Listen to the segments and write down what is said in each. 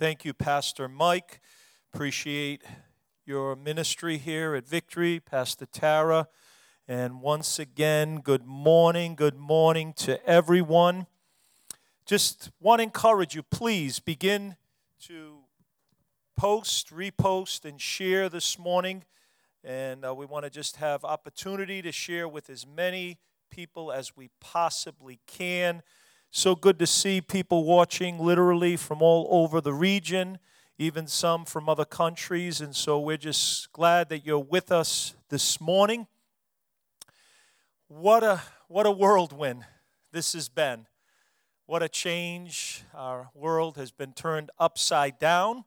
Thank you, Pastor Mike. Appreciate your ministry here at Victory, Pastor Tara. And once again, good morning, good morning to everyone. Just want to encourage you, please begin to post, repost, and share this morning. And uh, we want to just have opportunity to share with as many people as we possibly can. So good to see people watching literally from all over the region, even some from other countries. And so we're just glad that you're with us this morning. What a, what a whirlwind this has been. What a change. Our world has been turned upside down.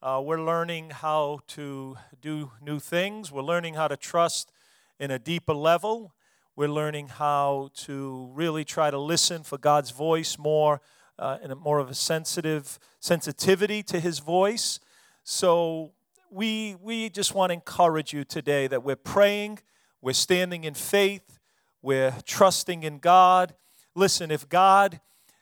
Uh, we're learning how to do new things. We're learning how to trust in a deeper level. We're learning how to really try to listen for God's voice more uh, in a more of a sensitive sensitivity to His voice. So we we just want to encourage you today that we're praying, we're standing in faith, we're trusting in God. Listen, if God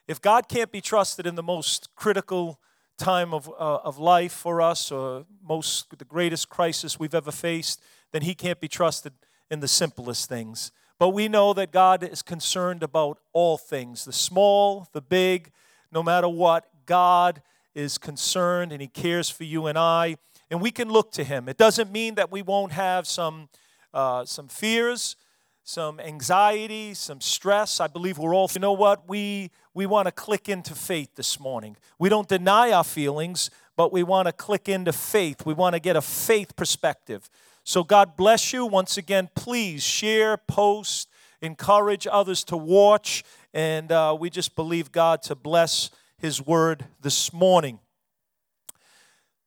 if God can't be trusted in the most critical time of, uh, of life for us or most the greatest crisis we've ever faced, then he can't be trusted in the simplest things. But we know that God is concerned about all things the small, the big, no matter what. God is concerned and He cares for you and I, and we can look to Him. It doesn't mean that we won't have some, uh, some fears, some anxiety, some stress. I believe we're all, you know what? We, we want to click into faith this morning. We don't deny our feelings, but we want to click into faith. We want to get a faith perspective. So, God bless you. Once again, please share, post, encourage others to watch. And uh, we just believe God to bless His word this morning.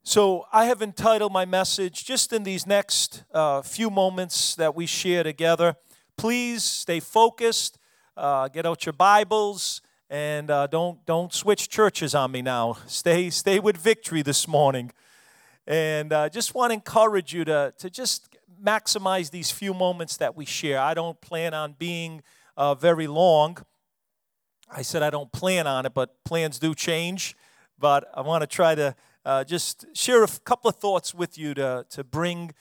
So, I have entitled my message just in these next uh, few moments that we share together. Please stay focused, uh, get out your Bibles, and uh, don't, don't switch churches on me now. Stay, stay with victory this morning. And uh, just want to encourage you to, to just maximize these few moments that we share. I don't plan on being uh, very long. I said I don't plan on it, but plans do change. But I want to try to uh, just share a couple of thoughts with you to, to bring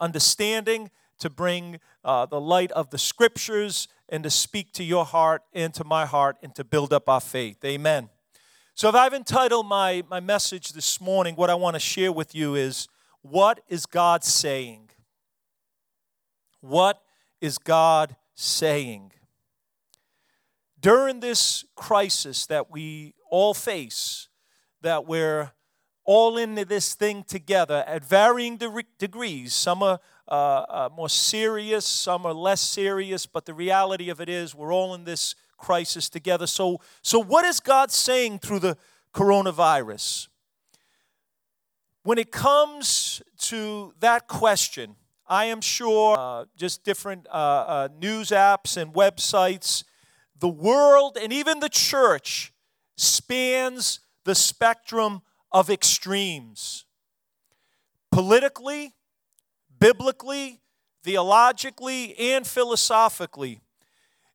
understanding, to bring uh, the light of the scriptures, and to speak to your heart and to my heart and to build up our faith. Amen. So, if I've entitled my, my message this morning, what I want to share with you is what is God saying? What is God saying? During this crisis that we all face, that we're all in this thing together at varying de- degrees. Some are uh, uh, more serious, some are less serious, but the reality of it is we're all in this crisis together. So, so what is God saying through the coronavirus? When it comes to that question, I am sure uh, just different uh, uh, news apps and websites, the world and even the church spans the spectrum of extremes. Politically, biblically, theologically, and philosophically.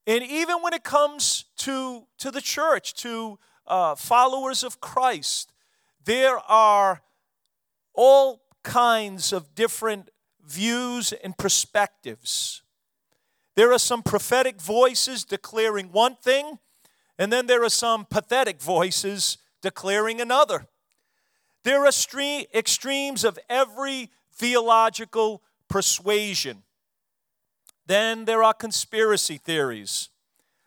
And even when it comes to, to the church, to uh, followers of Christ, there are all kinds of different views and perspectives. There are some prophetic voices declaring one thing, and then there are some pathetic voices declaring another. There are extremes of every theological persuasion. Then there are conspiracy theories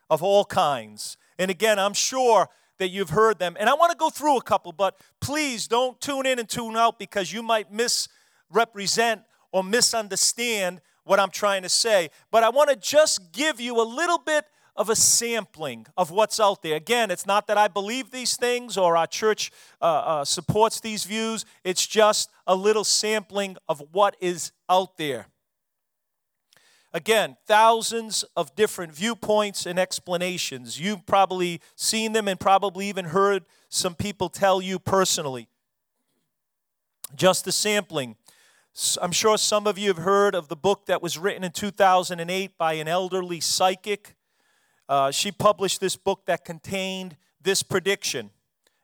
of all kinds. And again, I'm sure that you've heard them. And I want to go through a couple, but please don't tune in and tune out because you might misrepresent or misunderstand what I'm trying to say. But I want to just give you a little bit of a sampling of what's out there. Again, it's not that I believe these things or our church uh, uh, supports these views, it's just a little sampling of what is out there. Again, thousands of different viewpoints and explanations. You've probably seen them and probably even heard some people tell you personally. Just a sampling. I'm sure some of you have heard of the book that was written in 2008 by an elderly psychic. Uh, she published this book that contained this prediction,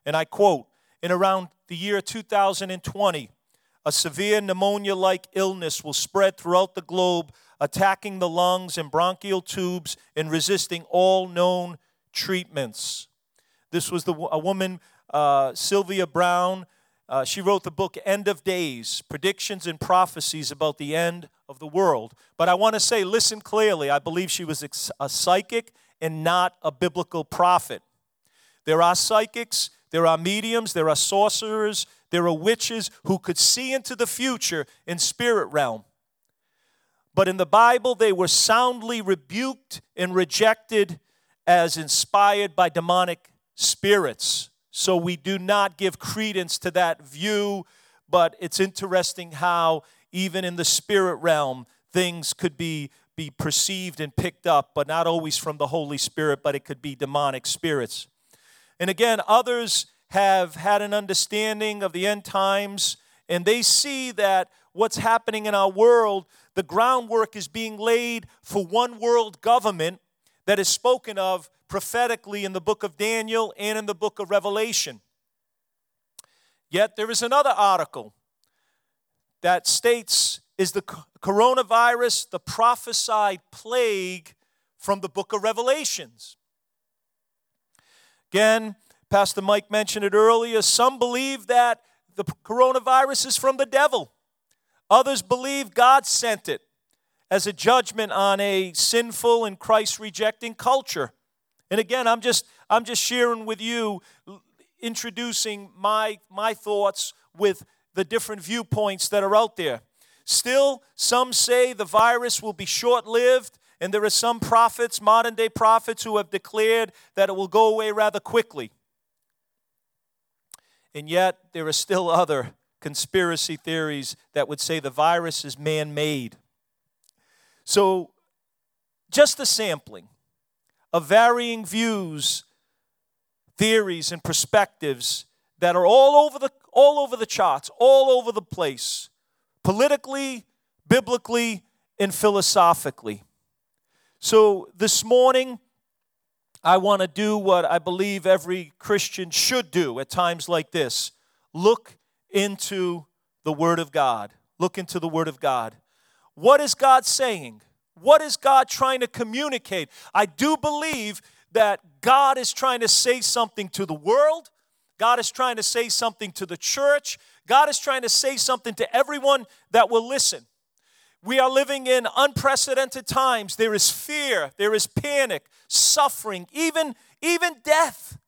and I quote In around the year 2020, a severe pneumonia like illness will spread throughout the globe, attacking the lungs and bronchial tubes and resisting all known treatments. This was the, a woman, uh, Sylvia Browne. Uh, she wrote the book End of Days Predictions and Prophecies about the End of the World. But I want to say, listen clearly. I believe she was a psychic and not a biblical prophet. There are psychics, there are mediums, there are sorcerers, there are witches who could see into the future in spirit realm. But in the Bible, they were soundly rebuked and rejected as inspired by demonic spirits. So we do not give credence to that view, but it's interesting how, even in the spirit realm, things could be, be perceived and picked up, but not always from the Holy Spirit, but it could be demonic spirits. And again, others have had an understanding of the end times, and they see that what's happening in our world, the groundwork is being laid for one world government that is spoken of prophetically in the book of Daniel and in the book of Revelation. Yet there is another article that states is the coronavirus the prophesied plague from the book of Revelations. Again, Pastor Mike mentioned it earlier. Some believe that the coronavirus is from the devil. Others believe God sent it as a judgment on a sinful and Christ rejecting culture. And again, I'm just I'm just sharing with you introducing my my thoughts with the different viewpoints that are out there. Still, some say the virus will be short-lived and there are some prophets, modern day prophets who have declared that it will go away rather quickly. And yet, there are still other conspiracy theories that would say the virus is man made. So, just a sampling of varying views, theories, and perspectives that are all over the, all over the charts, all over the place, politically, biblically, and philosophically. So, this morning, I want to do what I believe every Christian should do at times like this look into the Word of God. Look into the Word of God. What is God saying? What is God trying to communicate? I do believe that God is trying to say something to the world. God is trying to say something to the church. God is trying to say something to everyone that will listen. We are living in unprecedented times. There is fear, there is panic, suffering, even, even death.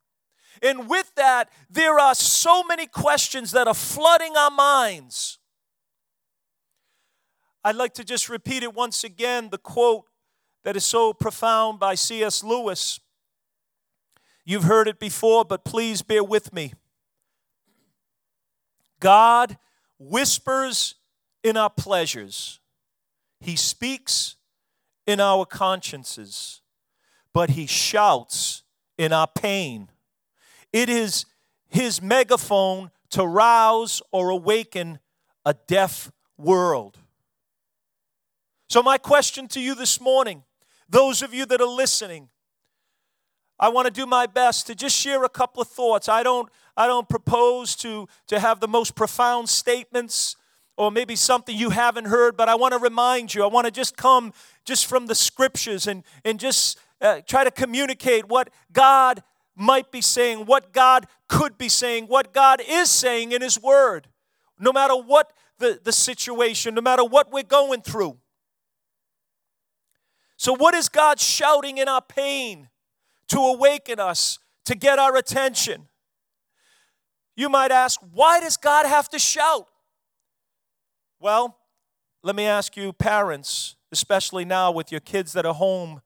And with that, there are so many questions that are flooding our minds. I'd like to just repeat it once again the quote that is so profound by C.S. Lewis. You've heard it before, but please bear with me. God whispers in our pleasures he speaks in our consciences, but he shouts in our pain. It is his megaphone to rouse or awaken a deaf world. So, my question to you this morning, those of you that are listening, I want to do my best to just share a couple of thoughts. I don't, I don't propose to, to have the most profound statements or maybe something you haven't heard, but I want to remind you. I want to just come just from the scriptures and, and just uh, try to communicate what God might be saying, what God could be saying, what God is saying in His Word, no matter what the, the situation, no matter what we're going through. So, what is God shouting in our pain to awaken us, to get our attention? You might ask, why does God have to shout? Well, let me ask you, parents, especially now with your kids that are home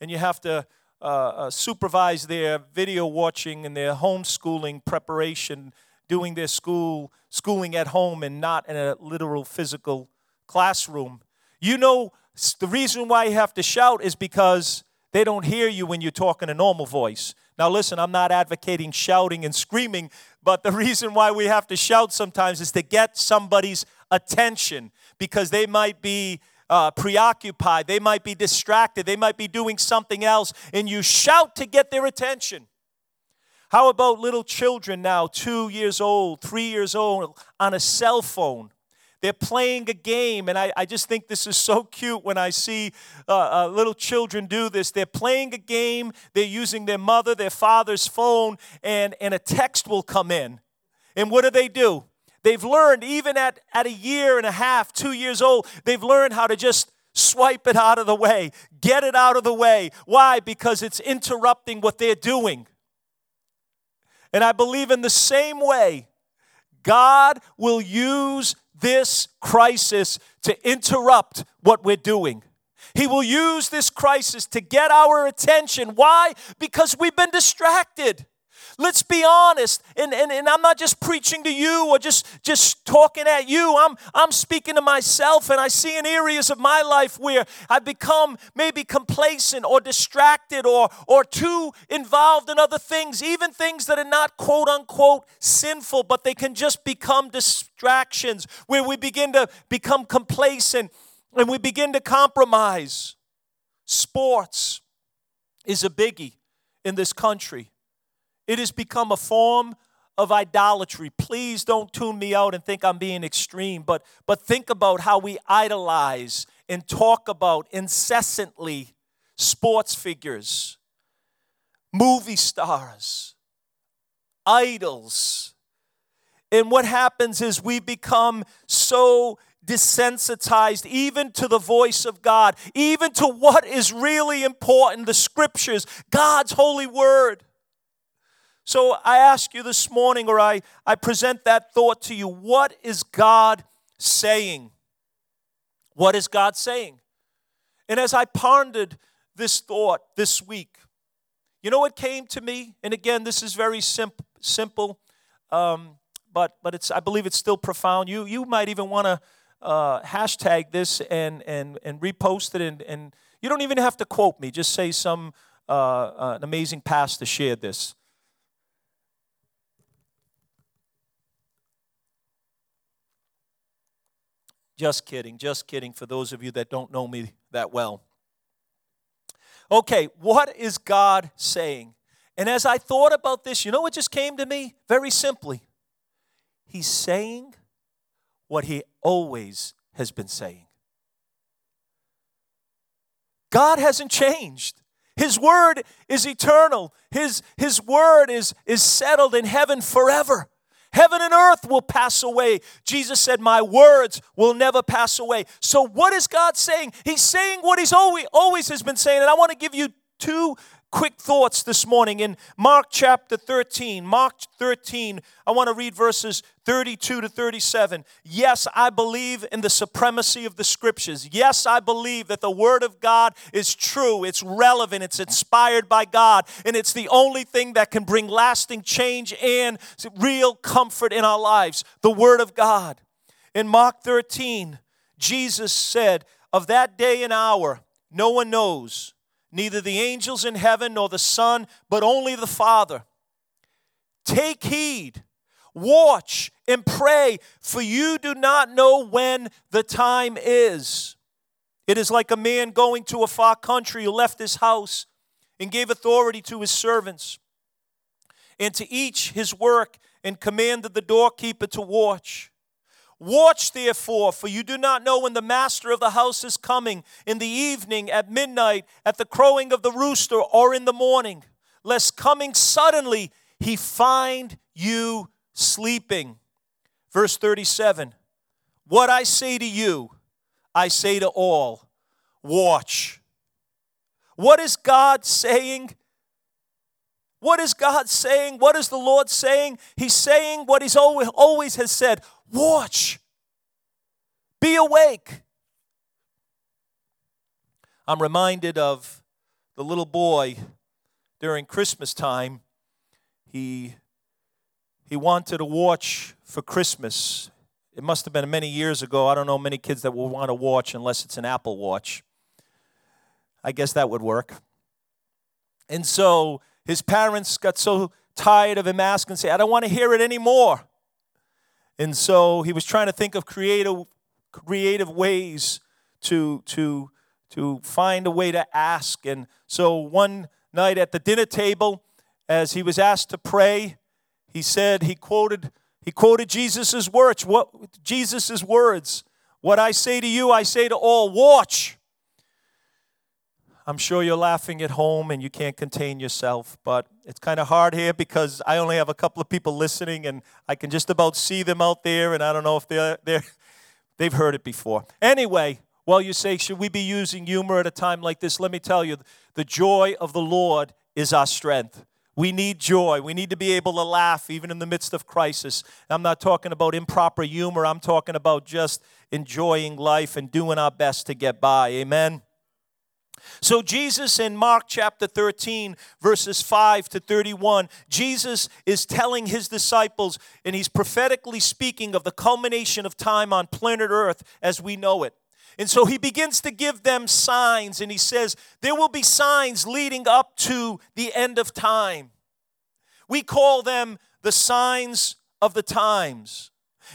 and you have to uh, uh, supervise their video watching and their homeschooling preparation, doing their school schooling at home and not in a literal physical classroom. You know the reason why you have to shout is because they don't hear you when you talk in a normal voice. Now, listen, I'm not advocating shouting and screaming, but the reason why we have to shout sometimes is to get somebody's attention because they might be uh, preoccupied, they might be distracted, they might be doing something else, and you shout to get their attention. How about little children now, two years old, three years old, on a cell phone? They're playing a game, and I, I just think this is so cute when I see uh, uh, little children do this. They're playing a game, they're using their mother, their father's phone, and, and a text will come in. And what do they do? They've learned, even at, at a year and a half, two years old, they've learned how to just swipe it out of the way, get it out of the way. Why? Because it's interrupting what they're doing. And I believe in the same way, God will use this crisis to interrupt what we're doing. He will use this crisis to get our attention. Why? Because we've been distracted. Let's be honest. And, and, and I'm not just preaching to you or just, just talking at you. I'm, I'm speaking to myself, and I see in areas of my life where I've become maybe complacent or distracted or, or too involved in other things, even things that are not quote unquote sinful, but they can just become distractions where we begin to become complacent and we begin to compromise. Sports is a biggie in this country. It has become a form of idolatry. Please don't tune me out and think I'm being extreme, but, but think about how we idolize and talk about incessantly sports figures, movie stars, idols. And what happens is we become so desensitized even to the voice of God, even to what is really important the scriptures, God's holy word. So I ask you this morning, or I, I present that thought to you what is God saying? What is God saying? And as I pondered this thought this week, you know what came to me? And again, this is very simp- simple, um, but, but it's, I believe it's still profound. You, you might even want to uh, hashtag this and, and, and repost it, and, and you don't even have to quote me. Just say some uh, uh, an amazing pastor shared this. Just kidding, just kidding for those of you that don't know me that well. Okay, what is God saying? And as I thought about this, you know what just came to me? Very simply. He's saying what he always has been saying. God hasn't changed. His word is eternal. His, his word is, is settled in heaven forever. Heaven and earth will pass away. Jesus said, My words will never pass away. So, what is God saying? He's saying what He's always, always has been saying. And I want to give you two quick thoughts this morning in Mark chapter 13. Mark 13, I want to read verses 32 to 37. Yes, I believe in the supremacy of the scriptures. Yes, I believe that the word of God is true, it's relevant, it's inspired by God, and it's the only thing that can bring lasting change and real comfort in our lives. The word of God. In Mark 13, Jesus said, Of that day and hour, no one knows neither the angels in heaven nor the Son, but only the Father. Take heed, watch, and pray, for you do not know when the time is. It is like a man going to a far country who left his house and gave authority to his servants, and to each his work, and commanded the doorkeeper to watch. Watch therefore, for you do not know when the master of the house is coming, in the evening, at midnight, at the crowing of the rooster, or in the morning, lest coming suddenly he find you sleeping. Verse 37 What I say to you, I say to all watch. What is God saying? What is God saying? What is the Lord saying? He's saying what He's always, always has said Watch. Be awake. I'm reminded of the little boy during Christmas time. He, he wanted a watch for Christmas. It must have been many years ago. I don't know many kids that will want to watch unless it's an Apple Watch. I guess that would work. And so his parents got so tired of him asking, say, I don't want to hear it anymore. And so he was trying to think of creative, creative ways to, to, to find a way to ask. And so one night at the dinner table, as he was asked to pray, he said, he quoted, he quoted Jesus' words. What Jesus' words. What I say to you, I say to all, watch. I'm sure you're laughing at home and you can't contain yourself, but it's kind of hard here because I only have a couple of people listening and I can just about see them out there and I don't know if they're, they're they've heard it before. Anyway, well you say should we be using humor at a time like this? Let me tell you, the joy of the Lord is our strength. We need joy. We need to be able to laugh even in the midst of crisis. I'm not talking about improper humor. I'm talking about just enjoying life and doing our best to get by. Amen. So, Jesus in Mark chapter 13, verses 5 to 31, Jesus is telling his disciples, and he's prophetically speaking of the culmination of time on planet Earth as we know it. And so he begins to give them signs, and he says, There will be signs leading up to the end of time. We call them the signs of the times.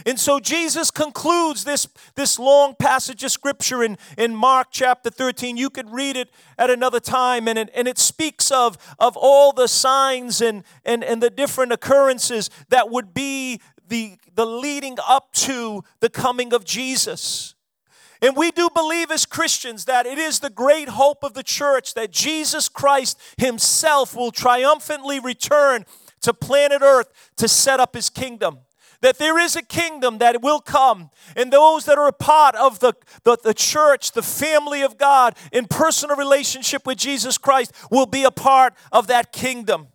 And so Jesus concludes this, this long passage of scripture in, in Mark chapter 13. You could read it at another time, and it, and it speaks of, of all the signs and, and, and the different occurrences that would be the, the leading up to the coming of Jesus. And we do believe as Christians that it is the great hope of the church that Jesus Christ Himself will triumphantly return to planet Earth to set up His kingdom that there is a kingdom that will come, and those that are a part of the, the, the, church, the family of God, in personal relationship with Jesus Christ, will be a part of that kingdom.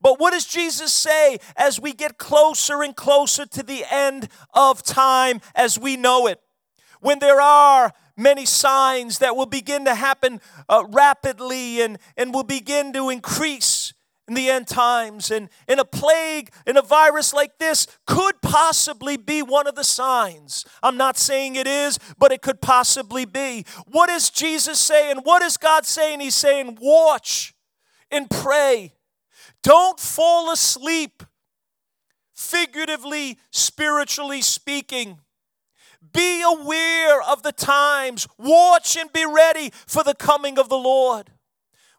But what does Jesus say as we get closer and closer to the end of time as we know it? When there are many signs that will begin to happen uh, rapidly and, and will begin to increase in the end times. And, in a plague and a virus like this could possibly be one of the signs. I'm not saying it is, but it could possibly be. What is Jesus saying? What is God saying? He's saying, watch and pray. Don't fall asleep, figuratively, spiritually speaking. Be aware of the times. Watch and be ready for the coming of the Lord.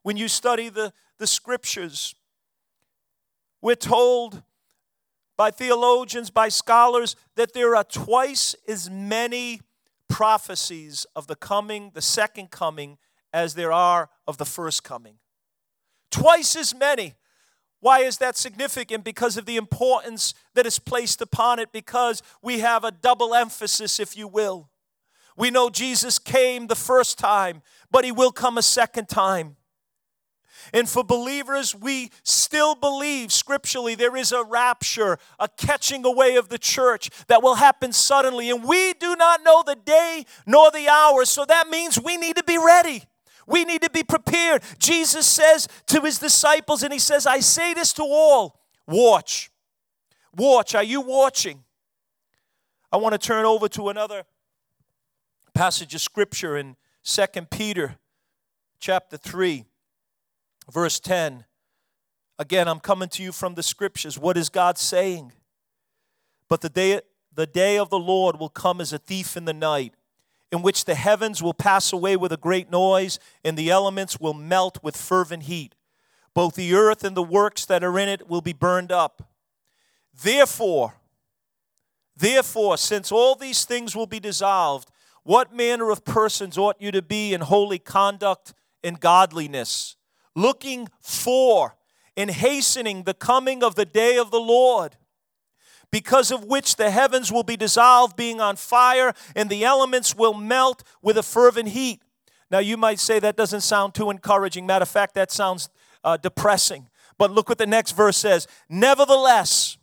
When you study the, the scriptures, we're told by theologians, by scholars, that there are twice as many prophecies of the coming, the second coming, as there are of the first coming. Twice as many. Why is that significant? Because of the importance that is placed upon it, because we have a double emphasis, if you will. We know Jesus came the first time, but he will come a second time. And for believers, we still believe scripturally there is a rapture, a catching away of the church that will happen suddenly. And we do not know the day nor the hour. So that means we need to be ready. We need to be prepared. Jesus says to his disciples, and he says, I say this to all watch. Watch. Are you watching? I want to turn over to another passage of scripture in Second Peter chapter 3 verse 10. Again, I'm coming to you from the scriptures. What is God saying? But the day, the day of the Lord will come as a thief in the night, in which the heavens will pass away with a great noise, and the elements will melt with fervent heat. Both the earth and the works that are in it will be burned up. Therefore, therefore, since all these things will be dissolved, what manner of persons ought you to be in holy conduct and godliness? Looking for and hastening the coming of the day of the Lord, because of which the heavens will be dissolved, being on fire, and the elements will melt with a fervent heat. Now, you might say that doesn't sound too encouraging. Matter of fact, that sounds uh, depressing. But look what the next verse says. Nevertheless,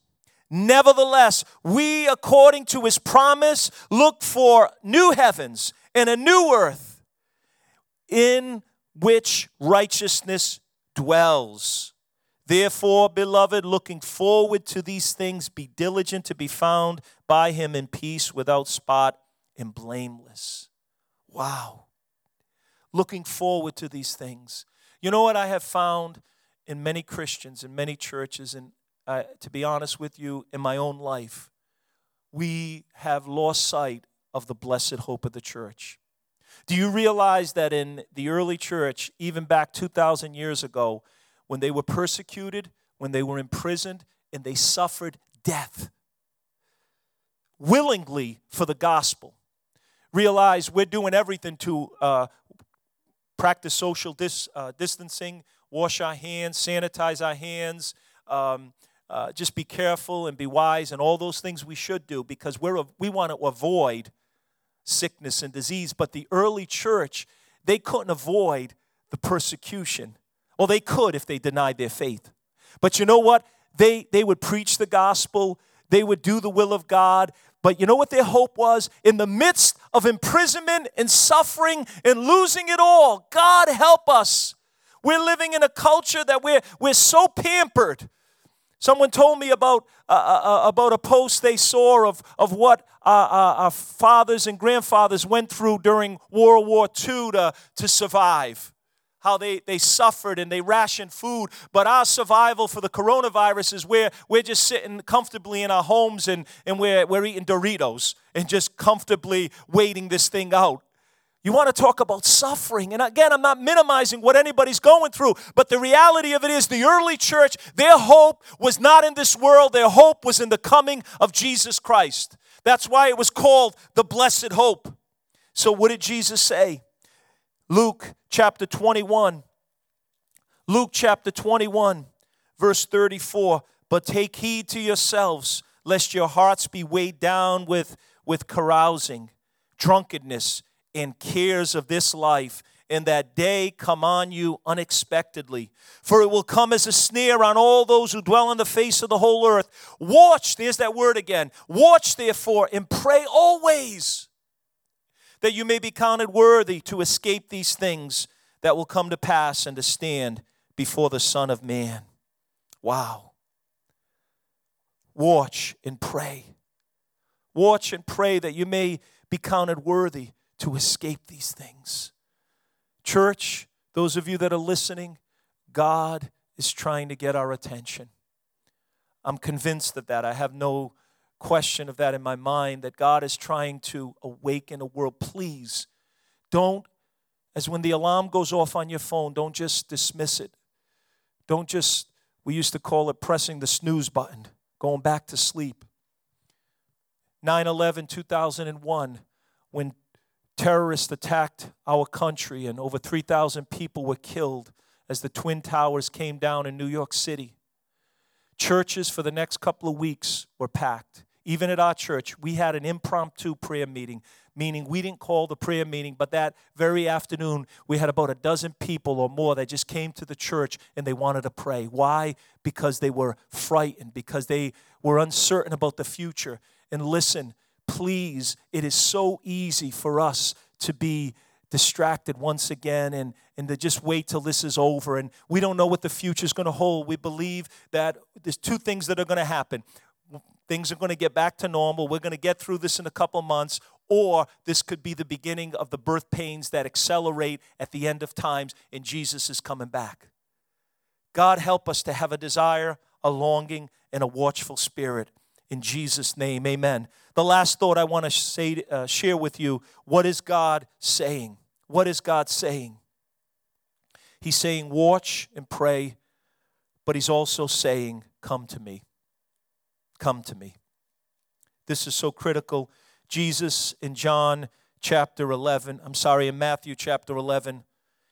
nevertheless, we, according to his promise, look for new heavens and a new earth in which righteousness dwells. Therefore, beloved, looking forward to these things, be diligent to be found by him in peace, without spot, and blameless. Wow. Looking forward to these things. You know what I have found in many Christians, in many churches, and uh, to be honest with you, in my own life, we have lost sight of the blessed hope of the church. Do you realize that in the early church, even back 2,000 years ago, when they were persecuted, when they were imprisoned, and they suffered death willingly for the gospel. Realize we're doing everything to uh, practice social dis, uh, distancing, wash our hands, sanitize our hands, um, uh, just be careful and be wise, and all those things we should do because we're, we want to avoid sickness and disease. But the early church, they couldn't avoid the persecution. Well, they could if they denied their faith. But you know what? They, they would preach the gospel, they would do the will of God. But you know what their hope was? In the midst of imprisonment and suffering and losing it all, God help us. We're living in a culture that we're, we're so pampered. Someone told me about, uh, uh, uh about a post they saw of, of what uh, uh, our fathers and grandfathers went through during World War II to, to survive how they, they suffered and they rationed food. But our survival for the coronavirus is where we're just sitting comfortably in our homes and, and we're, we're eating Doritos and just comfortably waiting this thing out. You want to talk about suffering. And again, I'm not minimizing what anybody's going through, but the reality of it is the early church, their hope was not in this world, their hope was in the coming of Jesus Christ. That's why it was called the blessed hope. So, what did Jesus say? Luke chapter 21. Luke chapter 21, verse 34. But take heed to yourselves, lest your hearts be weighed down with, with carousing, drunkenness, and cares of this life, and that day come on you unexpectedly. For it will come as a snare on all those who dwell on the face of the whole earth. Watch, there's that word again. Watch, therefore, and pray always that you may be counted worthy to escape these things that will come to pass and to stand before the Son of Man. Wow. Watch and pray. Watch and pray that you may be counted worthy to escape these things. Church, those of you that are listening, God is trying to get our attention. I'm convinced of that. I have no question of that in my mind that God is trying to awaken a world. Please don't, as when the alarm goes off on your phone, don't just dismiss it. Don't just, we used to call it pressing the snooze button, going back to sleep. 9 11, 2001, when terrorists attacked our country and over 3,000 people were killed as the Twin Towers came down in New York City. Churches for the next couple of weeks were packed. Even at our church, we had an impromptu prayer meeting, meaning we didn't call the prayer meeting, but that very afternoon, we had about a dozen people or more that just came to the church and they wanted to pray. Why? Because they were frightened, because they were uncertain about the future. And listen, please, it is so easy for us to be distracted once again and, and to just wait till this is over. And we don't know what the future is going to hold. We believe that there's two things that are going to happen things are going to get back to normal. We're going to get through this in a couple months. Or this could be the beginning of the birth pains that accelerate at the end of times and Jesus is coming back. God help us to have a desire, a longing, and a watchful spirit. In Jesus' name, amen. The last thought I want to say, uh, share with you what is God saying? What is God saying? He's saying, watch and pray, but He's also saying, come to me. Come to me. This is so critical. Jesus in John chapter 11, I'm sorry, in Matthew chapter 11,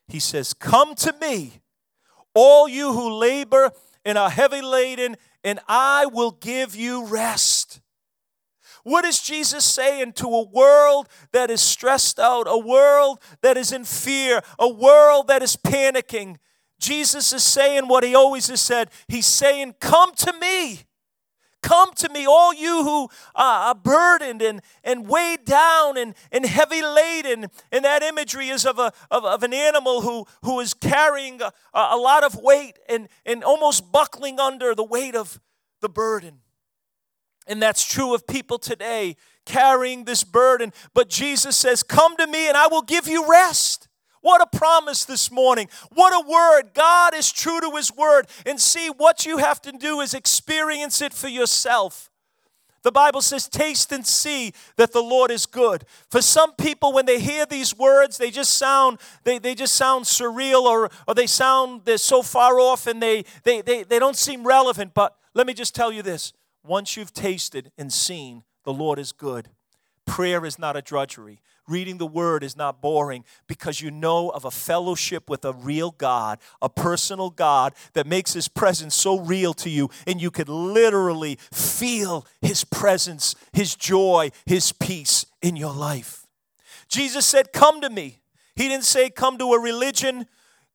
he says, Come to me, all you who labor and are heavy laden, and I will give you rest. What is Jesus saying to a world that is stressed out, a world that is in fear, a world that is panicking? Jesus is saying what he always has said. He's saying, Come to me. Come to me, all you who are burdened and, and weighed down and, and heavy laden. And that imagery is of, a, of, of an animal who, who is carrying a, a lot of weight and, and almost buckling under the weight of the burden. And that's true of people today, carrying this burden. But Jesus says, Come to me and I will give you rest. What a promise this morning. What a word. God is true to his word. And see, what you have to do is experience it for yourself. The Bible says, taste and see that the Lord is good. For some people, when they hear these words, they just sound, they, they just sound surreal or, or they sound they're so far off and they, they, they, they don't seem relevant. But let me just tell you this. Once you've tasted and seen the Lord is good, prayer is not a drudgery. Reading the word is not boring because you know of a fellowship with a real God, a personal God that makes his presence so real to you, and you could literally feel his presence, his joy, his peace in your life. Jesus said, Come to me. He didn't say, Come to a religion,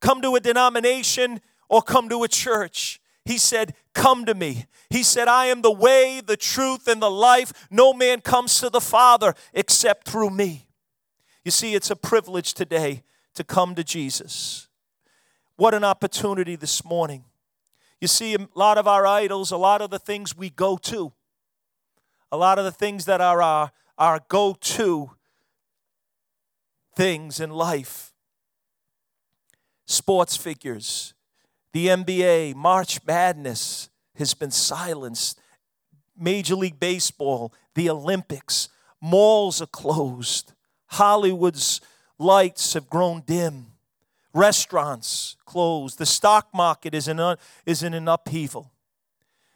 come to a denomination, or come to a church. He said, Come to me. He said, I am the way, the truth, and the life. No man comes to the Father except through me. You see, it's a privilege today to come to Jesus. What an opportunity this morning. You see, a lot of our idols, a lot of the things we go to, a lot of the things that are our, our go to things in life sports figures, the NBA, March Madness has been silenced, Major League Baseball, the Olympics, malls are closed. Hollywood's lights have grown dim. Restaurants closed. The stock market is in, is in an upheaval.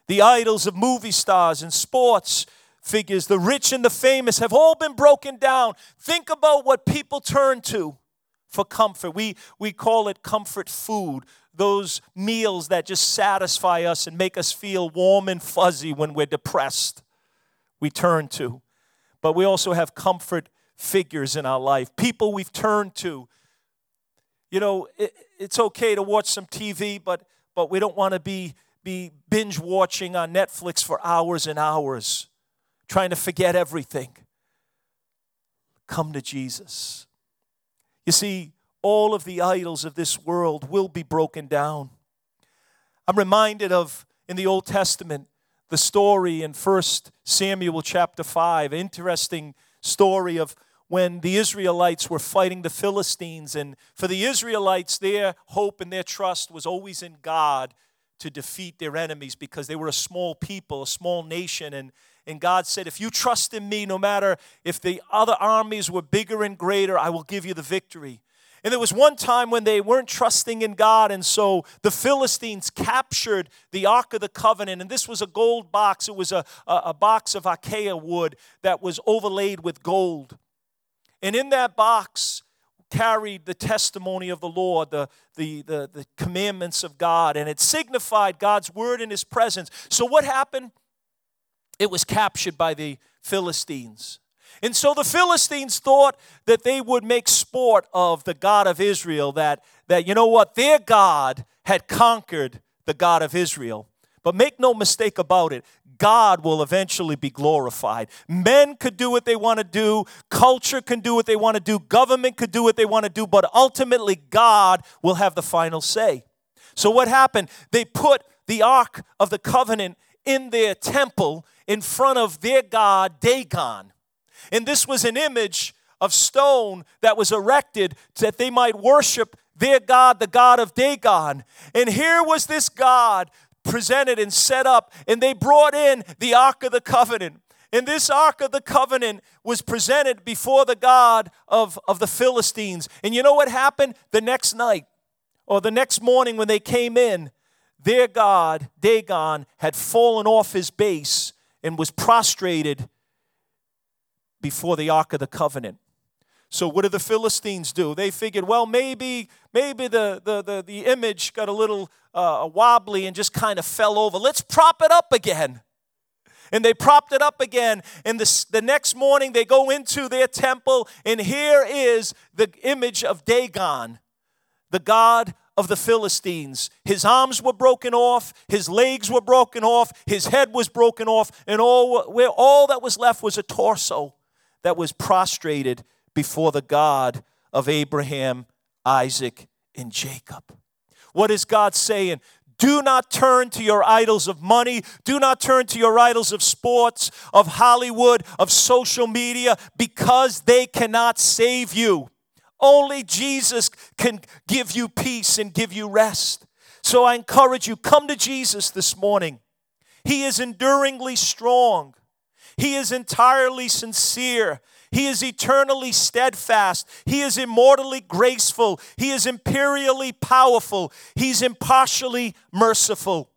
The idols of movie stars and sports figures, the rich and the famous, have all been broken down. Think about what people turn to for comfort. We, we call it comfort food, those meals that just satisfy us and make us feel warm and fuzzy when we're depressed. We turn to. But we also have comfort figures in our life, people we've turned to. You know, it, it's okay to watch some TV, but, but we don't want to be, be binge watching on Netflix for hours and hours, trying to forget everything. Come to Jesus. You see, all of the idols of this world will be broken down. I'm reminded of in the Old Testament the story in 1 Samuel chapter 5, interesting story of when the Israelites were fighting the Philistines. And for the Israelites, their hope and their trust was always in God to defeat their enemies because they were a small people, a small nation. And, and God said, If you trust in me, no matter if the other armies were bigger and greater, I will give you the victory. And there was one time when they weren't trusting in God, and so the Philistines captured the Ark of the Covenant. And this was a gold box, it was a, a, a box of acacia wood that was overlaid with gold. And in that box carried the testimony of the Lord, the, the, the, the commandments of God, and it signified God's word in his presence. So what happened? It was captured by the Philistines. And so the Philistines thought that they would make sport of the God of Israel, that, that you know what, their God had conquered the God of Israel. But make no mistake about it, God will eventually be glorified. Men could do what they want to do, culture can do what they want to do, government could do what they want to do, but ultimately God will have the final say. So, what happened? They put the Ark of the Covenant in their temple in front of their god Dagon. And this was an image of stone that was erected that they might worship their God, the God of Dagon. And here was this God presented and set up, and they brought in the Ark of the Covenant. And this Ark of the Covenant was presented before the God of, of the Philistines. And you know what happened? The next night, or the next morning when they came in, their God, Dagon, had fallen off his base and was prostrated before the Ark of the Covenant. So what do the Philistines do? They figured, well, maybe maybe the the the, the image got a little uh, wobbly and just kind of fell over. Let's prop it up again. And they propped it up again. And the, the next morning they go into their temple, and here is the image of Dagon, the god of the Philistines. His arms were broken off, his legs were broken off, his head was broken off, and all, where all that was left was a torso that was prostrated before the God of Abraham, Isaac, and Jacob. What is God saying? Do not turn to your idols of money. Do not turn to your idols of sports, of Hollywood, of social media, because they cannot save you. Only Jesus can give you peace and give you rest. So I encourage you come to Jesus this morning. He is enduringly strong. He is entirely sincere. He is eternally steadfast. He is immortally graceful. He is imperially powerful. He's impartially merciful.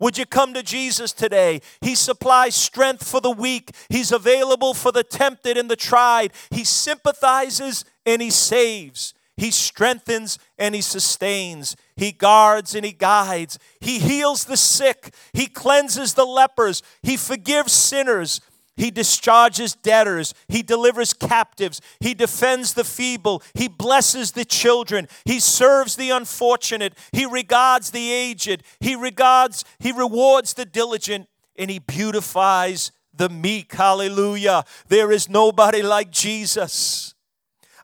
Would you come to Jesus today? He supplies strength for the weak. He's available for the tempted and the tried. He sympathizes and he saves. He strengthens and he sustains. He guards and he guides. He heals the sick. He cleanses the lepers. He forgives sinners. He discharges debtors. He delivers captives. He defends the feeble. He blesses the children. He serves the unfortunate. He regards the aged. He regards, he rewards the diligent, and he beautifies the meek. Hallelujah. There is nobody like Jesus.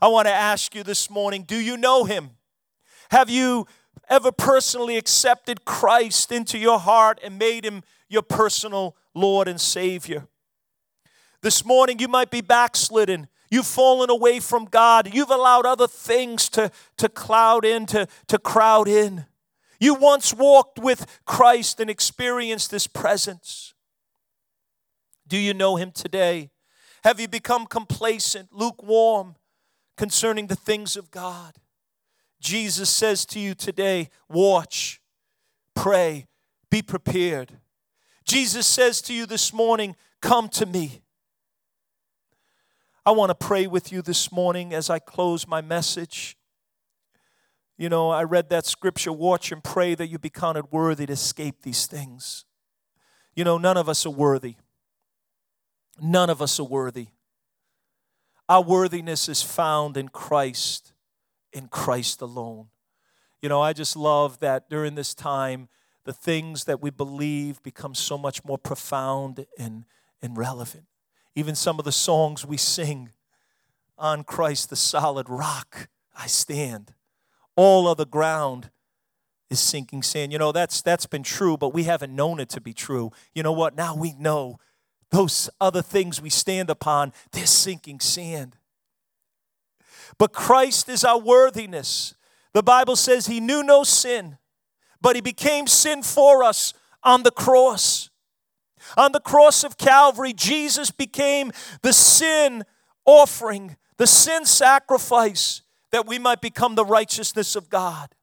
I want to ask you this morning do you know him? Have you ever personally accepted Christ into your heart and made him your personal Lord and Savior? This morning, you might be backslidden. You've fallen away from God. You've allowed other things to, to cloud in, to, to crowd in. You once walked with Christ and experienced His presence. Do you know Him today? Have you become complacent, lukewarm concerning the things of God? Jesus says to you today watch, pray, be prepared. Jesus says to you this morning, come to me. I want to pray with you this morning as I close my message. You know, I read that scripture watch and pray that you be counted worthy to escape these things. You know, none of us are worthy. None of us are worthy. Our worthiness is found in Christ, in Christ alone. You know, I just love that during this time, the things that we believe become so much more profound and, and relevant. Even some of the songs we sing on Christ, the solid rock, I stand. All other ground is sinking sand. You know, that's that's been true, but we haven't known it to be true. You know what? Now we know those other things we stand upon, they're sinking sand. But Christ is our worthiness. The Bible says he knew no sin, but he became sin for us on the cross. On the cross of Calvary, Jesus became the sin offering, the sin sacrifice, that we might become the righteousness of God,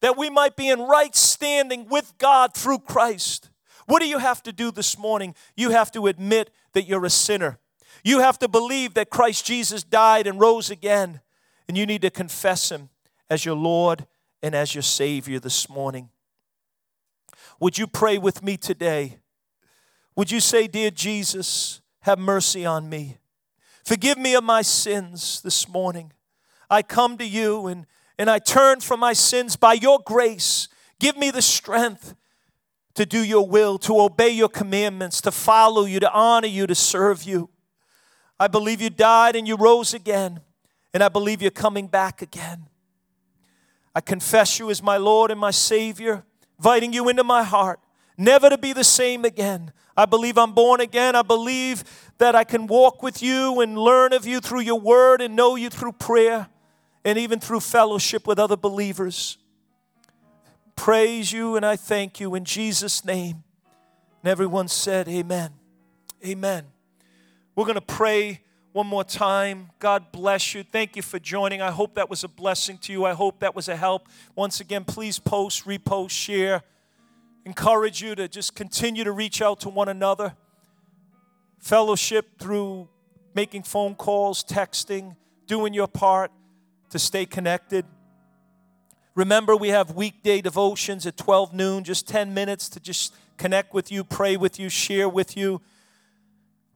that we might be in right standing with God through Christ. What do you have to do this morning? You have to admit that you're a sinner. You have to believe that Christ Jesus died and rose again, and you need to confess Him as your Lord and as your Savior this morning. Would you pray with me today? Would you say, Dear Jesus, have mercy on me? Forgive me of my sins this morning. I come to you and, and I turn from my sins by your grace. Give me the strength to do your will, to obey your commandments, to follow you, to honor you, to serve you. I believe you died and you rose again, and I believe you're coming back again. I confess you as my Lord and my Savior, inviting you into my heart, never to be the same again. I believe I'm born again. I believe that I can walk with you and learn of you through your word and know you through prayer and even through fellowship with other believers. Praise you and I thank you in Jesus' name. And everyone said, Amen. Amen. We're going to pray one more time. God bless you. Thank you for joining. I hope that was a blessing to you. I hope that was a help. Once again, please post, repost, share encourage you to just continue to reach out to one another. Fellowship through making phone calls, texting, doing your part to stay connected. Remember, we have weekday devotions at 12 noon, just 10 minutes to just connect with you, pray with you, share with you.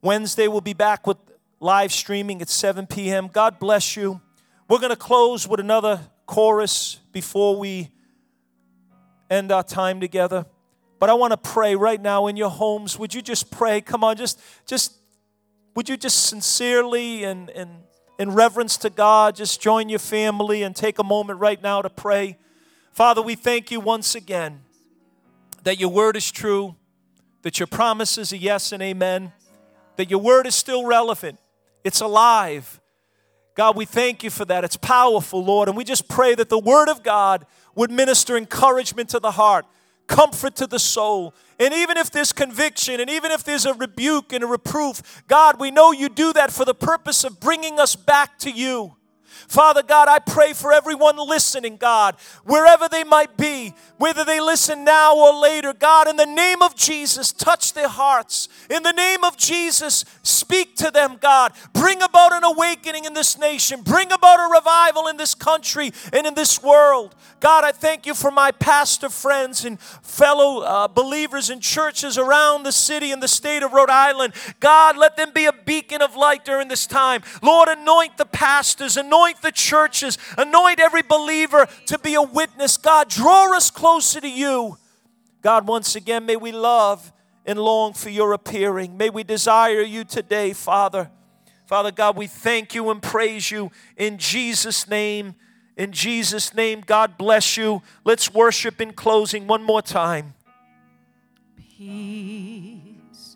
Wednesday, we'll be back with live streaming at 7 p.m. God bless you. We're going to close with another chorus before we end our time together. But I want to pray right now in your homes. Would you just pray? Come on, just just would you just sincerely and, and in reverence to God, just join your family and take a moment right now to pray. Father, we thank you once again that your word is true, that your promises are yes and amen, that your word is still relevant, it's alive. God, we thank you for that. It's powerful, Lord. And we just pray that the word of God would minister encouragement to the heart comfort to the soul. And even if there's conviction, and even if there's a rebuke and a reproof, God, we know you do that for the purpose of bringing us back to you. Father God, I pray for everyone listening, God, wherever they might be, whether they listen now or later. God, in the name of Jesus, touch their hearts. In the name of Jesus, speak to them, God. Bring about an awakening in this nation. Bring about a revival in this country and in this world. God, I thank you for my pastor friends and fellow uh, believers in churches around the city and the state of Rhode Island. God, let them be a beacon of light during this time. Lord, anoint the pastors, anoint the churches, anoint every believer to be a witness. God, draw us closer to you. God, once again, may we love and long for your appearing. May we desire you today, Father. Father God, we thank you and praise you in Jesus' name. In Jesus' name, God bless you. Let's worship in closing one more time. Peace